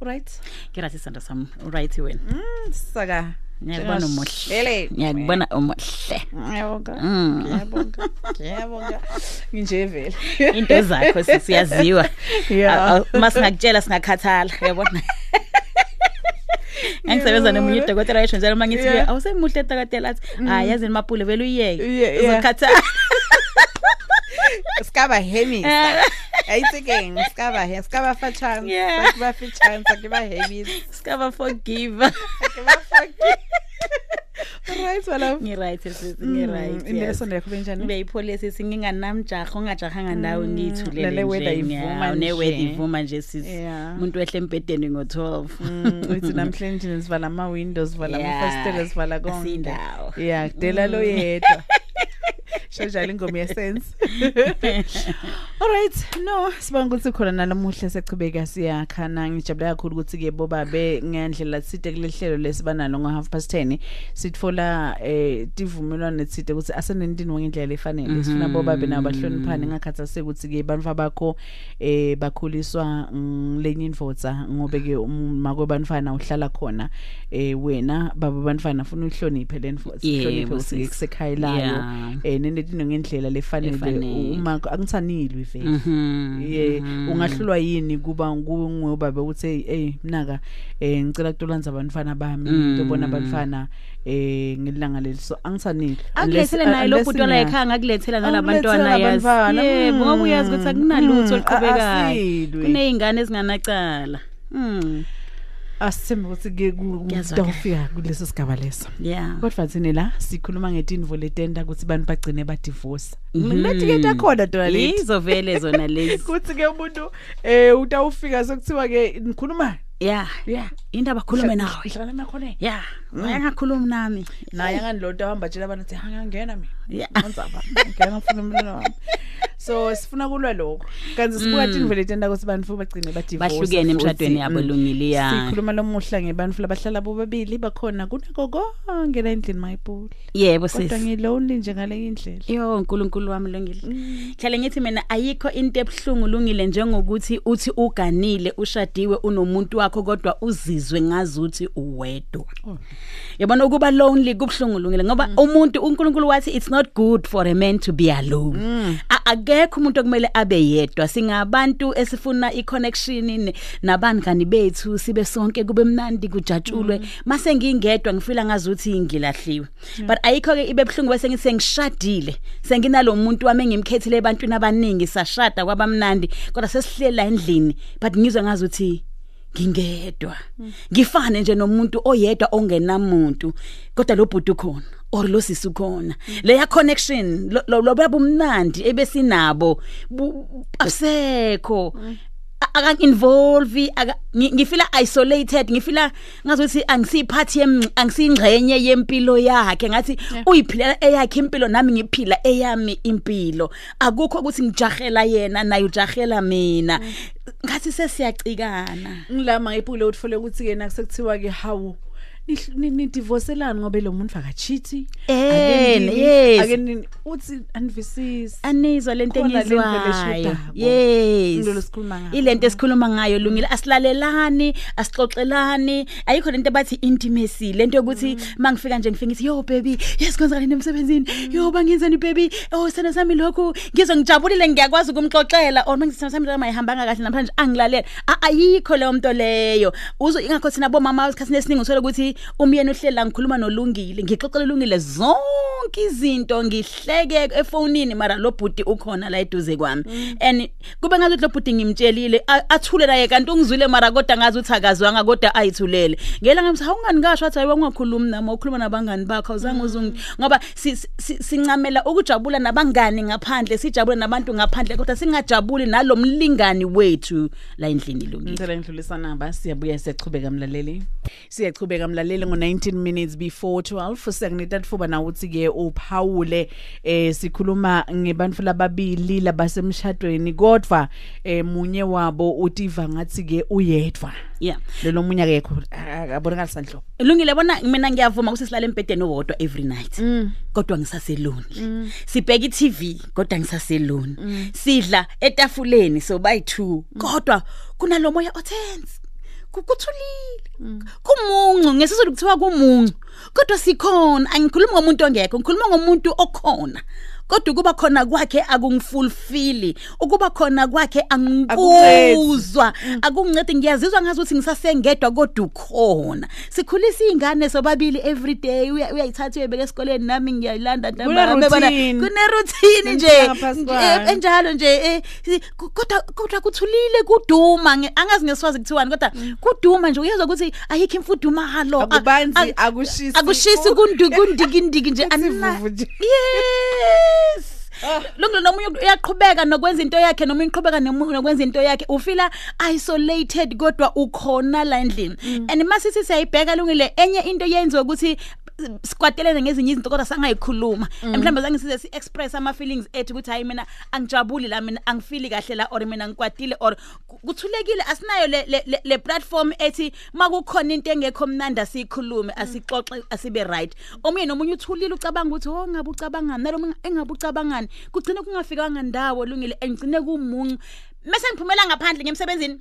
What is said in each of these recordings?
right? Ke rathi sanda sam. Right wena saka. Ngiyakubona umuhle. ngiyakubona umuhle. Ngiyabonga. Mm. ngiyabonga. Ngiyabonga. Nginje vele. Into zakho sisiyaziwa Yeah. masingakutshela singakhathala. Uyabona? Angisebenza nomunye udokotela yesho njalo mangithi Yeah. Mm. awusemuhle dokotela athi hayi yazini mapule vele uyiyeke. Yeah, yeah. uzokhathala. Skaba hemisa. ayitsekeng skaba he skaba fa chance Yeah. sakiba fa chance sakiba hemisa sikaba forgive sakiba fuck right wala ngi right sisi ngi right ileso ndekho benjani beyipolice singinganamjaha ongajahanga ndawo ngiyithulele Lale weather nje, ivuma nyawo, ne-weather nje. ivuma nje sisi Yeah. umuntu wehle empedeni ngo-12 Mm, uthi namhlanje sivala ama windows sivala ama Yeah. fastela sivala konke Asindawo. yeah kudela lo yedwa shojala ingoma yesense alright no sibanga ukuthi khona nalamuhle sechubeka siyakhana ngijabula kakhulu ukuthi ke bobabe ngendlela sithe kulehlelo lesibanalo ngo half past 10 sitfola eh tivumelwano sithe ukuthi asenendini ngendlela efanele. Sifuna bobabe nabo bahloniphane ngakhathaseke ukuthi ke bantu abakho eh bakhuliswa ngilenye indvodza ngobe ke uma kwebantfana uhlala khona eh wena baba bantfana ufuna uhloniphe lendvodza Yebo, uhloniphe kusekhaya layo. Eh nenetino ngendlela lefanele Efanele. uma angitsanilwi vele. Mhm. ye ungahlulwa yini kuba ngubaba uthi hey hey mnaka eh ngicela kutolanza abantwana bami Mm. ngibona abantwana eh ngelanga leli. So angitsanile akulethele naye lo bhuti la ekhaya ngakulethela nalabantwana yazi yebo ngoba uyazi ukuthi akunalutho oluqhubekayo. kuneyingane ezinganacala. Mm. Asithembe ukuthi ke Kuyazwakala. kutawufika kuleso sigaba leso. Yeah. Kodwa thina la sikhuluma ngetinvo letenta ukuthi abantu bagcine badivorce. Mhm. lethi ke takhona tona lethi yizo vele zona lezi. Kuthi ke umuntu eh utawufika sekuthiwa ke ngikhuluma? Yeah. Yeah. Indaba khulume nawe. ngihlala nakhona yeah. Wayangakhulumi nami. Naye anganiloto ahamba tshela abantu ukuthi hangangena mina yeah. Ngenzaba ngena ngifuna umlilo wami. So sifuna kulwa lokho kanti sibuka Mm. tinvo letenta ukuthi abantu bagcine badivorce bahlukene emshadweni yabo lungile ya. Sikhuluma lomuhla ngebantu labahlala bobabili bakhona kunako konke la endlini mayipula yebo kodwa sisi ngilonely nje ngale indlela. Yo uNkulunkulu wami lungile hlale ngithi mina ayikho into ebhlungu lungile njengokuthi uthi uganile ushadiwe unomuntu wakho kodwa uzizwe ngazuthi uwedwa. Yabona ukuba lonely kubhlungu lungile ngoba umuntu uNkulunkulu wathi it's not good for a man to be alone. A- akekho umuntu okumele abe yedwa. Singabantu esifuna iconnection ne- nabangani bethu sibe sonke kube mnandi kujatshulwe. Mase ngingedwa ngifila ngazuthi ngilahliwe but ayikho ke ibe bhlungu bese ngithi sengishadile. Senginalo muntu wami engimkhethile ebantwini abaningi sashada kwabamnandi kodwa sesihlela endlini. But ngizwe ngazuthi ngingedwa. Ngifane nje nomuntu oyedwa ongenamuntu kodwa lo bhuti ukhona. Or lo sisi ukhona leya connection lo- babumnandi ebesinabo asekho. Aka involve aka ngi- ngifila isolated ngifila ngazuthi angisiphathi angisingxenye yempilo yakhe. Ngathi uyiphilela eyakhe impilo nami ngiphila eyami impilo. Akukho ukuthi ngijahela yena naye ujahela mina. Ngathi sesiyacikana. Ngilama ipule uthole ukuthi ke nakusekuthiwa ke hawu nidivorcelana ngoba lo muntu akachithi Eh, yes. ake nini uthi anvisisi anizwa lento Khona le ndlela engizwayo eshodako. yes. Into lesikhuluma ngayo. ilento esikhuluma ngayo lungile asilalelani asixoxelani. Ayikho lento bathi intimacy lento yokuthi mangifika nje ngifika ngithi yo baby yes kwenzakala emsebenzini. Yo bangenzani baby? Oh sana sami lokhu ngizwe ngijabulile ngiyakwazi ukumxoxela. Or mangithi sana sami la mayihambanga kahle namhlanje angilalela A- ayikho leyo nto leyo. Uzo ingakho thina bomama isikhathi esiningi uthola ukuthi umyeni uhlela ngikhuluma nolungile ngixoxela ulungile zonke izinto ngihleke efonini mara lo bhuti ukhona la eduze kwami. And kube ngathi lo bhuti ngimtshelile a- athule naye kanti ungizwile mara kodwa ngazi ukuthi akazwanga kodwa ayithulele. Ngela ngamthi awungani ngasho athi hayiwa ungakhulumi nami ukhuluma nabangani bakho awuzange uzungi. Ngoba si- si- sincamela ukujabula nabangani ngaphandle sijabule nabantu ngaphandle kodwa singajabuli nalomlingani wethu la endlini lungile ngicela ngidlulisa namba siyabuya siyachubeka mlaleli. Siyachubeka mlaleli. Ngo-19 minutes before 12 siyakunita thuba na ukuthi ke uphawule eh sikhuluma ngebantu lababili labasemshadweni kodwa eh munye wabo utiva ngathi ke uyedwa yeah lelo munye akekho abonakala sandlo Lungile bona mina ngiyavuma ukuthi silale embedeni owodwa every night. Mm. Kodwa ngisaseloni. Sibheka iTV kodwa ngisaseloni. Sidla etafuleni so by 2 kodwa kunalomoya otense. Ku- kuthulile kumuncu ngesizulu kuthiwa kumuncu kodwa sikhona angikhulumi ngomuntu ongekho ngikhuluma ngomuntu okhona. Kodwa kuba khona kwakhe akungifulfill ukuba khona kwakhe angikuzwa akungincedi. ngiyazizwa ngazuthi ngisasengedwa kodwa ukhona. Sikhulisa izingane sobabili every day uya- uyayithatha uyebeka esikoleni nami ngiyayilanda ntambama bana routine. kune routine nje Niphila ngaphansi kwayo. Eh, enjalo nje eh, si- ku- kodwa kodwa kuthulile kuduma nge- angazi ngeswazi kuthiwani kodwa kuduma nje uyezwa ukuthi ayikho imfudumalo. A- Akubanzi, a- akushisi. akushisi kundi kundikindiki nje Kuthi anina- vuvu nje. yes! Lonke nomunye uyaqhubeka nokwenza into yakhe noma uqhubeka nomunye nokwenza into yakhe. Ufila isolated kodwa ukhona la endlini. And masithi siyayibheka lungile enye into yenziwa ukuthi sikwatelene ngezinye izinto kodwa sangayikhuluma. Mhlawumbe zange size si express ama feelings ethu ukuthi hayi mina angijabuli la mina angifili kahle la or mina ngikwatile or ku- kuthulekile asinayo le le- le- le platform ethi makukhona into engekho mnandi asikhulume asixoxe asibe right. Omunye nomunye uthulile ucabanga ukuthi oh ngabe ucabangani nalo engabe ucabangani. Kugcine kungafikanga ndawo lungile engcine kumuncu. Mase ngiphumela ngaphandle ngemsebenzini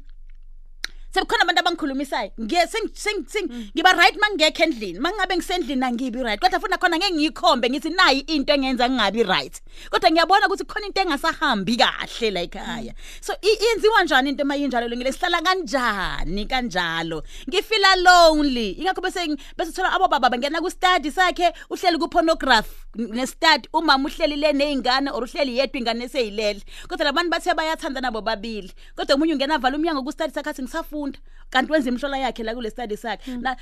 sekukhona abantu abangikhulumisayo. Ngiye seng- seng- seng- ngiba right mangekho endlini. Mangabe ngisendlini angibi right kodwa futhi nakhona ngeke ngiyikhombe ngithi nayi into engenza ngingabi right. Kodwa ngiyabona ukuthi khona into engasahambi kahle la ekhaya so i- iyenziwa njani into mayinjalo lungile sihlala kanjani kanjalo? Ngifila lonely. Ingakho bese ngi- bese thola abo baba bangena ku study sakhe uhleli ku pornography ne study umama uhleli le nezingane or uhleli yedwa ingane eseyilele kodwa labantu bathe bayathanda nabo babili kodwa umunye ungena vala umnyango ku study sakhe athi ngisafunda kanti wenza imhlola yakhe la kule study sakhe. Na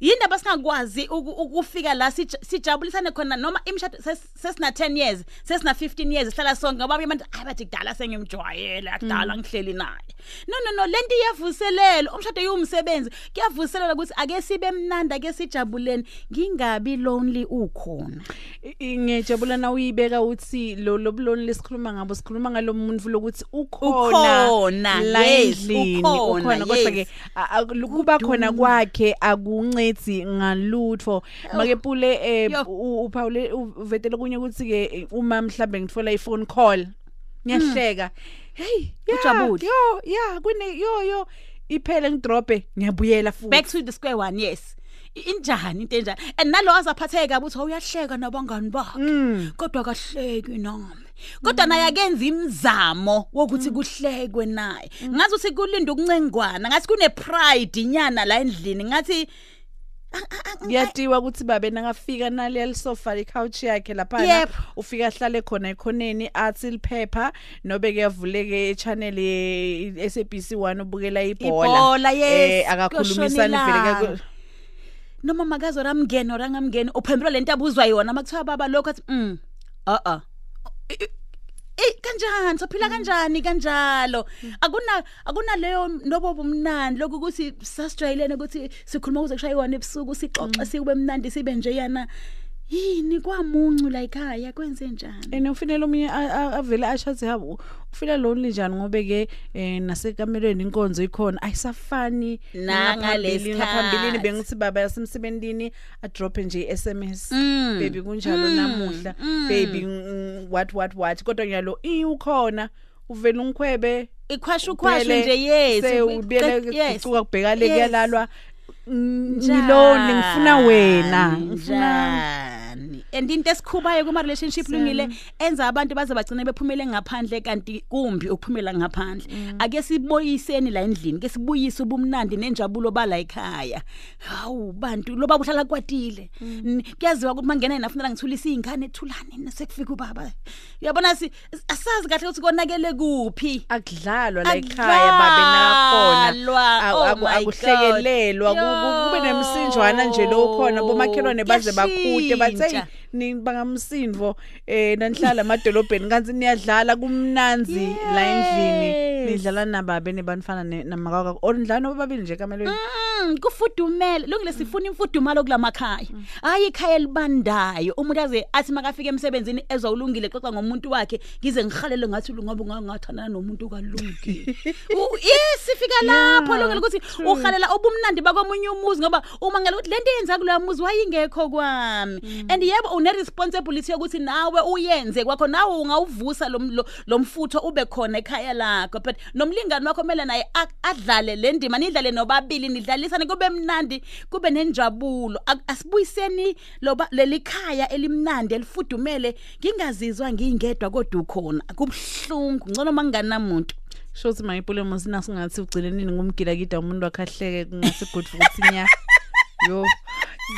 yindaba singakwazi uku- ukufika la sij- sijabulisane khona noma imshado ses- sesina 10 years sesina 15 years sihlala sonke ngoba abanye abantu hayi bathi kudala sengimjwayele akudala ngihleli naye. No no no lento iyavuselela umshado yiwumsebenzi kuyavuselela ukuthi ake sibe mnandi ake sijabuleni ngingabi lonely ukhona. I- i- ngiyajabula na uyibeka uthi lo lobuloni lesikhuluma ngabo sikhuluma ngalomuntu lokuthi ukhona Ukhona, la yes, endlini ukhona, ukhona kodwa ke yes. a- a- kuba khona kwakhe akuncedi ngalutho. Make pule eh, Yo. u- uphawule uvetele kunye ukuthi ke uma mhlambe ngitfola iphone call ngiyahleka. Hey yeah, Ujabule. yo yeah kune yo yo iphele ngidrobe ngiyabuyela futhi. Back to the square one yes. Injani into enjani? And nalo azaphatheka ukuthi awuyahleka nabangani bakhe. Kodwa kahleki nami. Kodwa naye akenza imizamo wokuthi kuhlekwe naye. Ngathi uthi kulinda ukuncengwana ngathi kune pride inyana la endlini ngathi ngiyatiwa ukuthi babe nangafika nale lisofa icouch yakhe lapha Yep. ufika ahlale khona ekhoneni athi liphepha nobe kuyavuleke e-channel ye SABC 1 ubukela ibhola. Ibhola, yes, eh akakhulumisani vele kuyoshona kaku- noma makazo ramngeni orangamngeni uphendula lento abuzwa yona makuthiwa baba lokho athi mm a a Eh kanjani? Sophila kanjani? Kanjalo. Akuna akuna leyo nobo bomnandi lokho ukuthi sasijayelene ukuthi sikhuluma ukuze kushayiwa ebusuku sixoxe sikube mnandi sibe nje yana yini kwamuncu la ekhaya kwenze njani ene ufinele omunye a- a- avele ashathi ha ufila lonely njani ngobe ke eh nasekamelweni inkonzo ikhona ayisafani Nangalesi ngaphambilini. ngaphambilini khathi. bengithi baba yasemsebentini a drop nje SMS Mm. baby kunjalo Mm. namuhla Mm. baby mm, what what what kodwa ngiyalo i ukhona uvela ungikhwebe ikhwasha ukhwasha nje yes ubiyele yes kucuka kubhekale Yes. kuyalalwa Mm, ngilone ngifuna wena ngifuna njani and into esikhubayo kuma relationship lungile enza abantu baze bagcine bephumele ngaphandle kanti kumbi ukuphumela ngaphandle. Ake siboyiseni la endlini ke sibuyise ubumnandi nenjabulo bala ekhaya. Hawu bantu loba uhlala kwatile. N- kuyaziwa ukuthi mangena nafunela ngithulisa izingane ethulane nasekufika ubaba. Uyabona si asazi kahle ukuthi konakele kuphi. Akudlalwa la ekhaya babe nakakhona Akudlalwa, Aku- oh aku- my akuhlekelelwa God. ku- ku- kube nemsinjwana nje lo khona bomakhelwane baze bakhute bathi hey Kuyashintsha. ni bangamsindvo eh nanihlala emadolobheni kanti niyadlala kumnanzi la endlini. Yes. nidlala nababe nebanifana ne- namakaka or nidlala nobabili nje kamelweni? Mm, kufudumele. Lungile sifuna imfudumalo kulamakhaya hayi ikhaya elibandayo. Umuntu aze athi makafika emsebenzini ezwa ulungile xoxa ngomuntu wakhe ngize ngihalele ngathi ngoba ungangathandana nomuntu kalungi. U- yes sifika lapho lungile ukuthi uhalela obumnandi bakomunye umuzi ngoba uma ngale ukuthi lento yenza kuloya muzi wayingekho kwami. And yebo une responsibility yokuthi nawe uyenze. Kwakho nawe ungawuvusa lo lo- lo mfutho ube khona ekhaya lakho. But nomlingani wakho kumele naye adlale le ndima nidlale nobabili nidlalisane kube mnandi kube nenjabulo. Asibuyiseni loba leli khaya elimnandi elifudumele ngingazizwa ngingedwa kodwa ukhona. Kubhlungu ngcono manganamuntu sho ukuthi mayipule mosina singathi ugcine nini ngumgila kida umuntu wakhahleke kungase good futhi nya. Yo.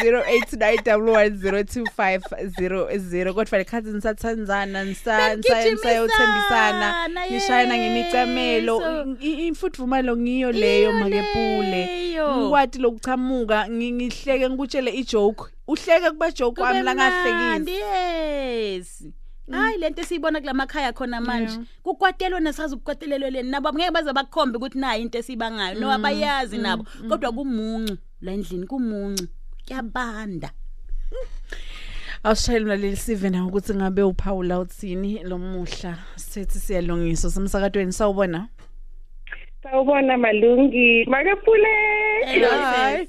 0891102500 kodwa lekhathi nisathanzana nisayothembisana Benigijimisana, nishayana ngemicamelo yeso. I- i- imfudvumalo ngiyo leyo Iyo makepule leyo. ngikwati lokuchamuka ngi- ngihleke ngikutshele ijoke. Uhleke kuba joke wami la mnandi, ngahlekisi yes hayi lento esiyibona kulamakhaya khona manje. Yeah. kukwatelwa nasazi ukukwatelelwe leni nabo ngeke baze bakukhombe ukuthi nayi into esibangayo no abayazi nabo. kodwa kumuncu la endlini kumuncu. Kuyabanda awushayeli mlaleli sive nawe ukuthi ngabe uphawula uthini lo muhla sithi siyalungiswa semsakatweni sawubona Sawubona Malungi. Hayi.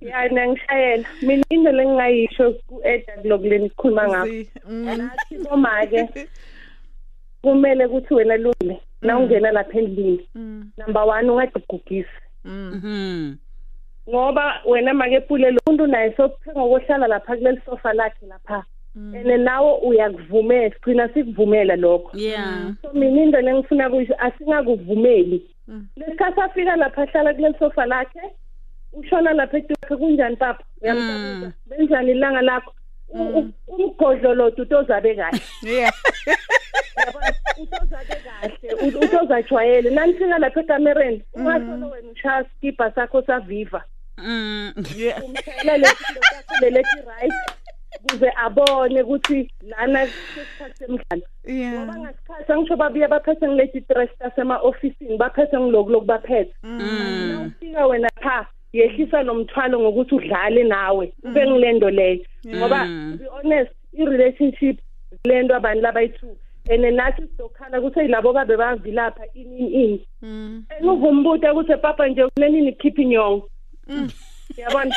Ya ngishayela. Mina into lengingayisho ku-Eda kulokule nikhuluma ngakho. Mm, Nathi bomake kumele ukuthi wena lungile. Na ungena lapha endlini. mm, Number 1 ungadugugisi. Mm, mhm Ngoba wena makepule lo muntu naye sokuthenga kohlala lapha kuleli sofa lakhe lapha. mm. Ene nawe uyakuvumela, sigcina sikuvumela lokho. yeah. So mina into lengifuna kuyisho asingakuvumeli. Mm. lesikhathi afika lapha ahlala kuleli sofa lakhe ushona lapha eduze kunjani papa? Uyamtabuza benjani ilanga lakho? U- u- umgodlo lo utozabe kahle. Yeah. Yabona utozabe kahle u- utozajwayele. Nanifika lapha ekamereni ungasolo wena ushaya skibha sakho saviva. Mm. Sakho lelethi right kuze abone ukuthi lana sesikhathi semidlalo. Ngoba ngasikhathi angisho babuye baphethe ngileti stress tasema-ofisini baphethe ngiloku loku baphethe mm. Ufika wena pha yehlisa nomthwalo ngokuthi udlale nawe ube ngilendo leyo. Ngoba Mm. be honest i-relationship lento abantu labayi-two. And nathi sizokhala ukuthi yilabo babe bavilapha ini ini ini. Mm. And uvumbuta ukuthi papa nje kulenini khipha inyongo yabona?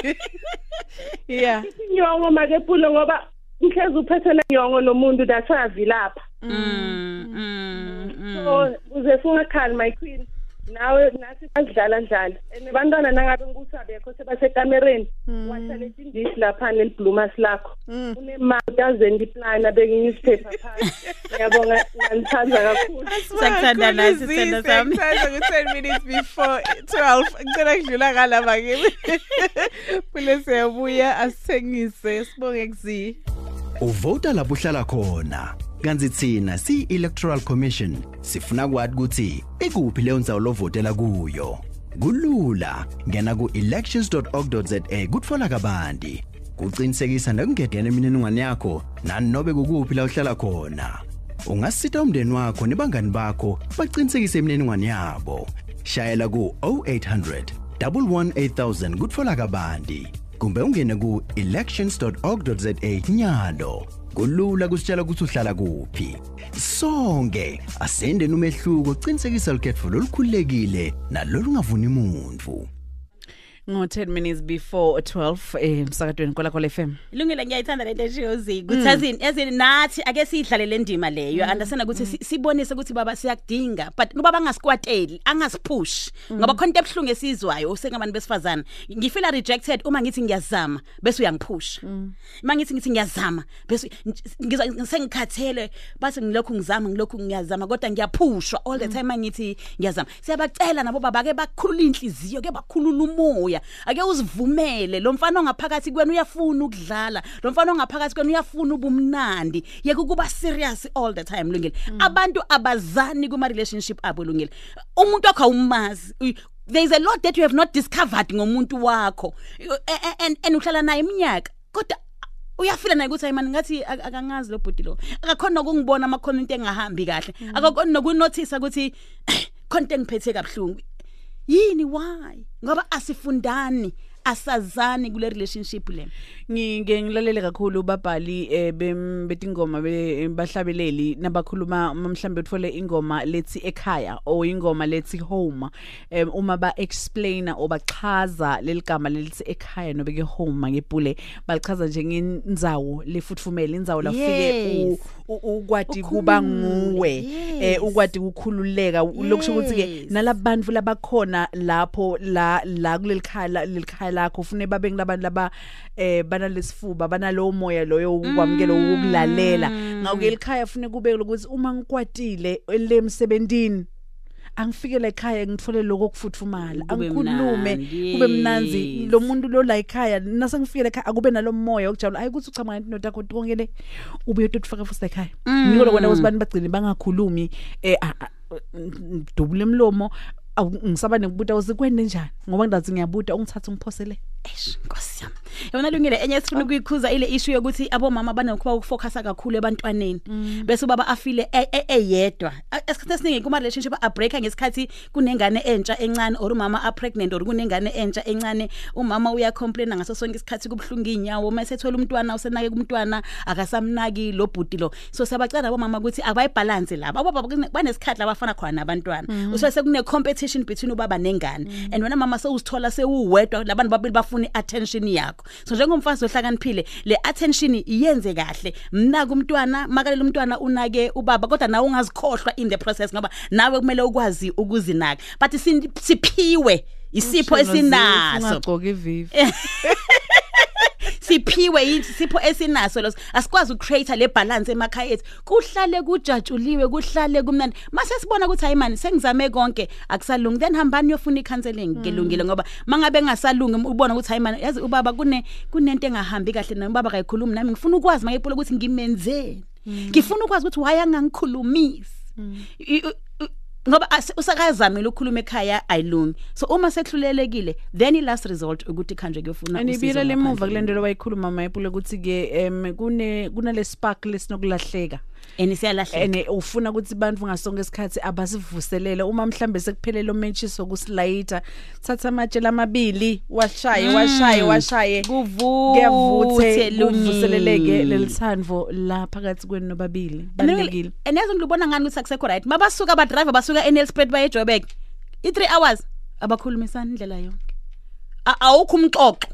Yeah. Inyongo makepulo ngoba mhlezi uphethe lenyongo nomuntu that's why avilapha mm mm so uze singakhali my queen. Nawe nathi basidlala dlala and bantwana nangabe ukuthi abekho sebasekamereni watha leti ndishi laphana eliblumas lakho mm unemali utazenda iplana abeke i-newspaper phansi ngiyabonga nganithanda kakhulu Siyakuthanda nathi, sithando sami. Sikuthanda ku 10 minutes before 12 ngicela kudlula ngalapha kimi Phule siyabuya asithengise sibonge kuzi Uvota lapho uhlala khona. Kanti thina si-Electoral Commission sifuna kwathi ukuthi ikuphi leyo ndzawo lovotela kuyo. Kulula, ngena ku-elections.org.za kutfola kabanti. Kucinisekisa nekungena imininingwane yakho nanobe kukuphi la uhlala khona. Ungasita umndeni wakho nebangani bakho baqinisekise imininingwane yabo. Shayela ku 0800 11800 kutfola kabanti. kumbe ungene ku elections.org.za nyalo kulula kusitshela ukuthi uhlala kuphi. Sonke asendeni umehluko cinisekisa ukhetho lolukhululekile nalolungavuni muntu. Ngo 10 minutes before 12 eh msakatweni kola kola FM Ilungile ngiyayithanda lento eshiyozi kuthazini yazini nathi ake sidlale le ndima leyo. Understand ukuthi si- sibonise ukuthi baba siyakudinga but ngoba bangasikwateli angasipush ngoba khona into ebhlungu esizwayo usengabantu besifazana ngifila rejected uma ngithi ngiyazama bese uyangipush uma ngithi ngithi ngiyazama bese ngizwa sengikhathele base ngilokhu ngizama ngilokhu ngiyazama kodwa ngiyaphushwa all the time angithi ngiyazama. Siyabacela nabo baba ke bakhulula inhliziyo ke bakhulula umoya. Ake uzivumele lo mfana ongaphakathi kwena uyafuna ukudlala lo mfana ongaphakathi kwena uyafuna ubumnandi. Yeke ukuba serious all the time lungile. Abantu abazani kuma relationship abo lungile. Umuntu wakho awumazi Uy- there is a lot that you have not discovered ngomuntu wakho. A- a- and and uhlala naye iminyaka kodwa uyafila naye ukuthi ayimani ngathi ak- akangazi lo bhuti lo. Akakhona ukungibona amakhono into engahambi kahle. Akakhona nokunotice ukuthi khona into engiphethe kabhlungu yini why? Ngoba asifundani asazani kule relationship le ngike ngilalele kakhulu babhali eh, bem- betingoma be- bahlabeleli nabakhuluma uma mhlambe uthole ingoma lethi ekhaya o ingoma lethi home em, uma ba explainer o bachaza leligama lelithi ekhaya nobe ke home ngebhule balichaza njengenzzawo lefuthumela indzawo la ufike Yes. u- u- ukwati kuba nguwe Yes. eh ukwati ukukhululeka lokusho ukuthi ke Yes. nalabantu labakhona lapho la la kulelikhaya la- lelikhaya lakho ufune babe ngilabantu laba eh banalesifuba banalowo moya loyo ukwamukela ukulalela ngakho ke elikhaya ufune kube ukuthi uma ngikwatile lemsebentini angifike la ekhaya ngithole lokho okufuthumala Kube angikhulume mnandi, kube mnanzi yes. lo muntu lo la ekhaya nase ngifike ekhaya akube nalomoya okujabula ayi ukuthi uchama ngento yakho konke le ube yotufaka futhi ekhaya ngiko lokho ukuthi bani bagcine bangakhulumi eh a- a- dubule emlomo awu- ngisaba nekubuta uzikwende njani ngoba ngidazi ngiyabuta ungithatha ungiphosele. Eish nkosi yami. Yabona lungile enye sifuna ukuyikhuza ile issue yokuthi abomama banokhuba ukufocusa kakhulu ebantwaneni. Bese ubaba afile e- e- eyedwa. A- esikhathi esiningi kuma relationship a break ngesikhathi kunengane entsha encane or umama a pregnant or kunengane entsha encane. Umama uya complain ngaso sonke isikhathi kubhlunga inyawo uma esethola umntwana usenake kumntwana akasamnaki lo bhuti lo. So siyabacela abomama ukuthi abayibalance laba abobaba kune- banesikhathi labafana khona nabantwana. Usho sekune competition between ubaba nengane. And wena mama sewuzithola sewuwedwa labantu babili bafuna attention yakho. So njengomfazi ohlakaniphile le attention iyenze kahle. Mnaka umntwana makalela umntwana unake ubaba kodwa nawe ungazikhohlwa in the process ngoba nawe kumele ukwazi ukuzinaka. But siphiwe isipho esinaso. ungagcoka ivivi siphiwe yithi sipho esinaso los. Asikwazi ukucreate le balance emakhaya ethu. Kuhlale kujatshuliwe kuhlale kumnandi. Mase sibona ukuthi hayi man sengizame konke. Akusalungi. Then hambani yofuna icounseling? Kelungile ngoba mangabe ngasalungi ubona ukuthi hayi man yazi ubaba kune kunento engahambi kahle nobaba kayikhulumi nami. Ngifuna ukwazi mayephula ukuthi ngimenzeni ngifuna ukwazi ukuthi why angangikhulumisi? I- i- i- ngoba asi- usakazamile ukukhuluma ekhaya ayilungi so uma sehlulelekile then i last result ukuthi khanje kuyofuna anibile usizo lemuva ngaphandle. kule nto lowayikhuluma mayipule ukuthi ke em kune kunale spark lesinokulahleka and siyalahleka ene ufuna ukuthi bantu ngasonke isikhathi abasivuselele uma mhlambe sekuphelele umenchiso kusilayita thatha amatshe lamabili washaye washaye washaye. Kuyavuthe kuvuseleleke. Lelithandvo la phakathi kwenu nobabili balekile enezo ngilibona ngani ukuthi akusekho right? Mabasuka aba driver basuka eNelspruit baye eJoburg. I3 hours. Abakhulumisana indlela yonke. Awukho umxoxo.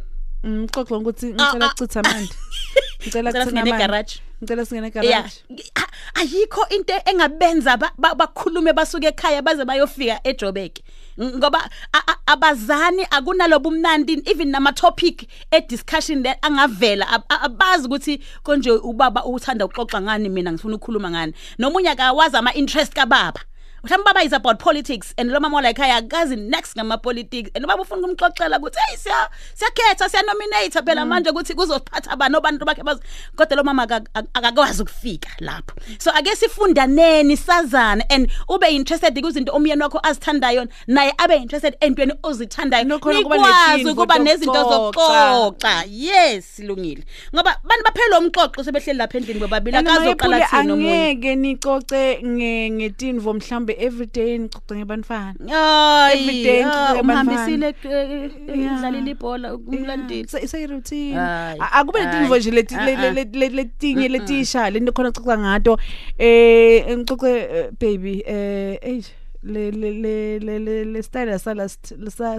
Ngixoxe ukuthi ngicela Ah, ah, kuchitha amandla. ngicela Ngicela kuchitha singene amandla egarage. ngicela singene yeah egarage A- ayikho into engabenza ba- ba- bakhulume basuke ekhaya baze bayofika eJoburg Ng- ngoba a- a- abazani akunalobu mnandi even nama topic e discussion le angavela. Ab- a- abazi ukuthi konje ubaba uthanda ukuxoxa ngani mina ngifuna ukukhuluma ngani. Nomunye akawazi ama interest kababa. Mhlawumbe baba is about politics and lo mama la ekhaya akazi next ngama politics and baba ufuna ukumxoxela ukuthi hey siya siyakhetha siya nominate phela manje ukuthi kuzophatha abantu abantu bakhe bazi kodwa lo mama aka- aka- akakwazi ukufika lapho. So ake sifundaneni sazana and ube interested kuzinto umyeni wakho azithandayo naye abe interested entweni ozithandayo. Nokhona kuba nikwazi netimvo ukuba nezinto zokuxoxa. zokuxoxa. Yes silungile. Ngoba bantu baphela umxoxo sebehleli lapha endlini bobabili And akazoqala Mayiphule, thina omunye. angeke nicoce nge ngetinvo mhlambe everyday nicoce ngebantfana Ay, Everyday ah, ngixoxe umhambisile Yeah. udlalile ibhola umlandile Say say routine. Hayi, A- Akube letinvo hayi. nje leti Ah, le- le- ah. le- le- letinye letisha lento khona xoxa ngato eh ngixoxe eh, baby eh ey le le le le le le style sala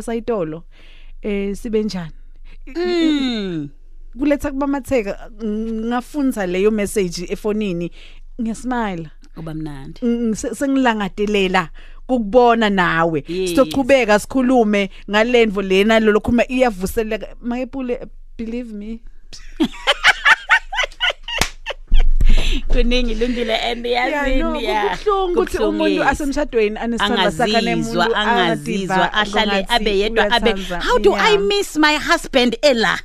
sayitolo eh sibe njani Mm. kuletha kubamatheka ngafunza leyo message efonini ngiyasmile kuba mnandi. Ng- se- sengilangadelela ukubona nawe. Yes. sizochubeka sikhulume ngalendvo lena lo lokhuluma iyavuseleka mayepule believe me. Kuningi lungile and yazini ya. kubuhlungu ukuthi Kubuhlungu, umuntu yes. asemshadweni anesithanda sakhe nemuntu angazizwa angazizwa ahlale abe yedwa abe how do i miss my husband ela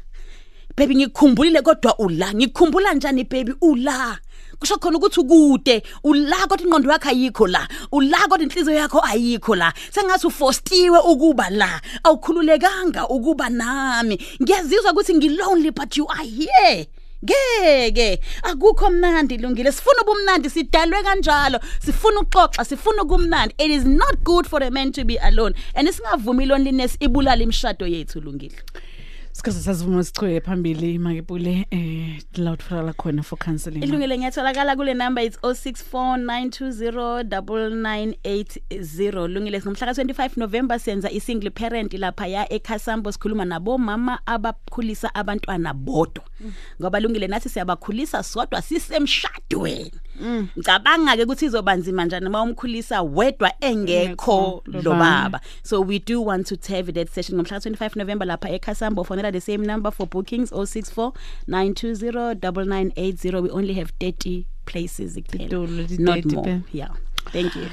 baby ngikhumbulile kodwa ula. Ngikhumbula njani baby? Ula. Kusho khona ukuthi ukude ula kodwa ingqondo yakho ayikho la ula kodwa inhliziyo yakho ayikho la. Sengathi ufostiwe ukuba la awukhululekanga ukuba nami. Ngiyazizwa ukuthi ngilonely but you are here. Ngeke akukho mnandi lungile sifuna ubumnandi sidalwe kanjalo. Sifuna ukuxoxa sifuna ukumnandi it is not good for a man to be alone. And singavumi loneliness ibulala imshado yethu lungile Sikhathi sasivuma sichwele phambili makepule eh la uthola khona for counseling. ilungile ngiyatholakala kule number it's 0649209980 lungile ngomhla ka25 November senza isingle parent lapha ya eKhasambo sikhuluma nabo mama abakhulisa abantwana bodwa. Ngoba lungile nathi siyabakhulisa sodwa sisemshadweni. Mm. ngicabanga ke ukuthi izobanzima njani uma umkhulisa wedwa engekho lo baba. so we do want to have that session. Ngomhla ka25 November lapha eKhasambo fonela the same number for bookings 0649209980 we only have 30 places kuphela not more. yeah. Thank you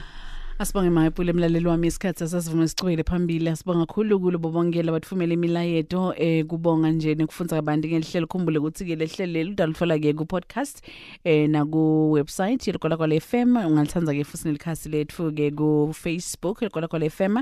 Asibonge mayepule emlaleli wami isikhathi sasivuma sichwele phambili. Asibonga kakhulu kulo bobongela bathumela imilayeto eh kubonga nje nekufunza kabanti ngelihlelo khumbule ukuthi ke lehlelo leli udaluthola ke ku podcast eh na ku website yekola kwale FM ungalithanda ke futhi nelikhasi lethu ke ku Facebook yekola kwale FM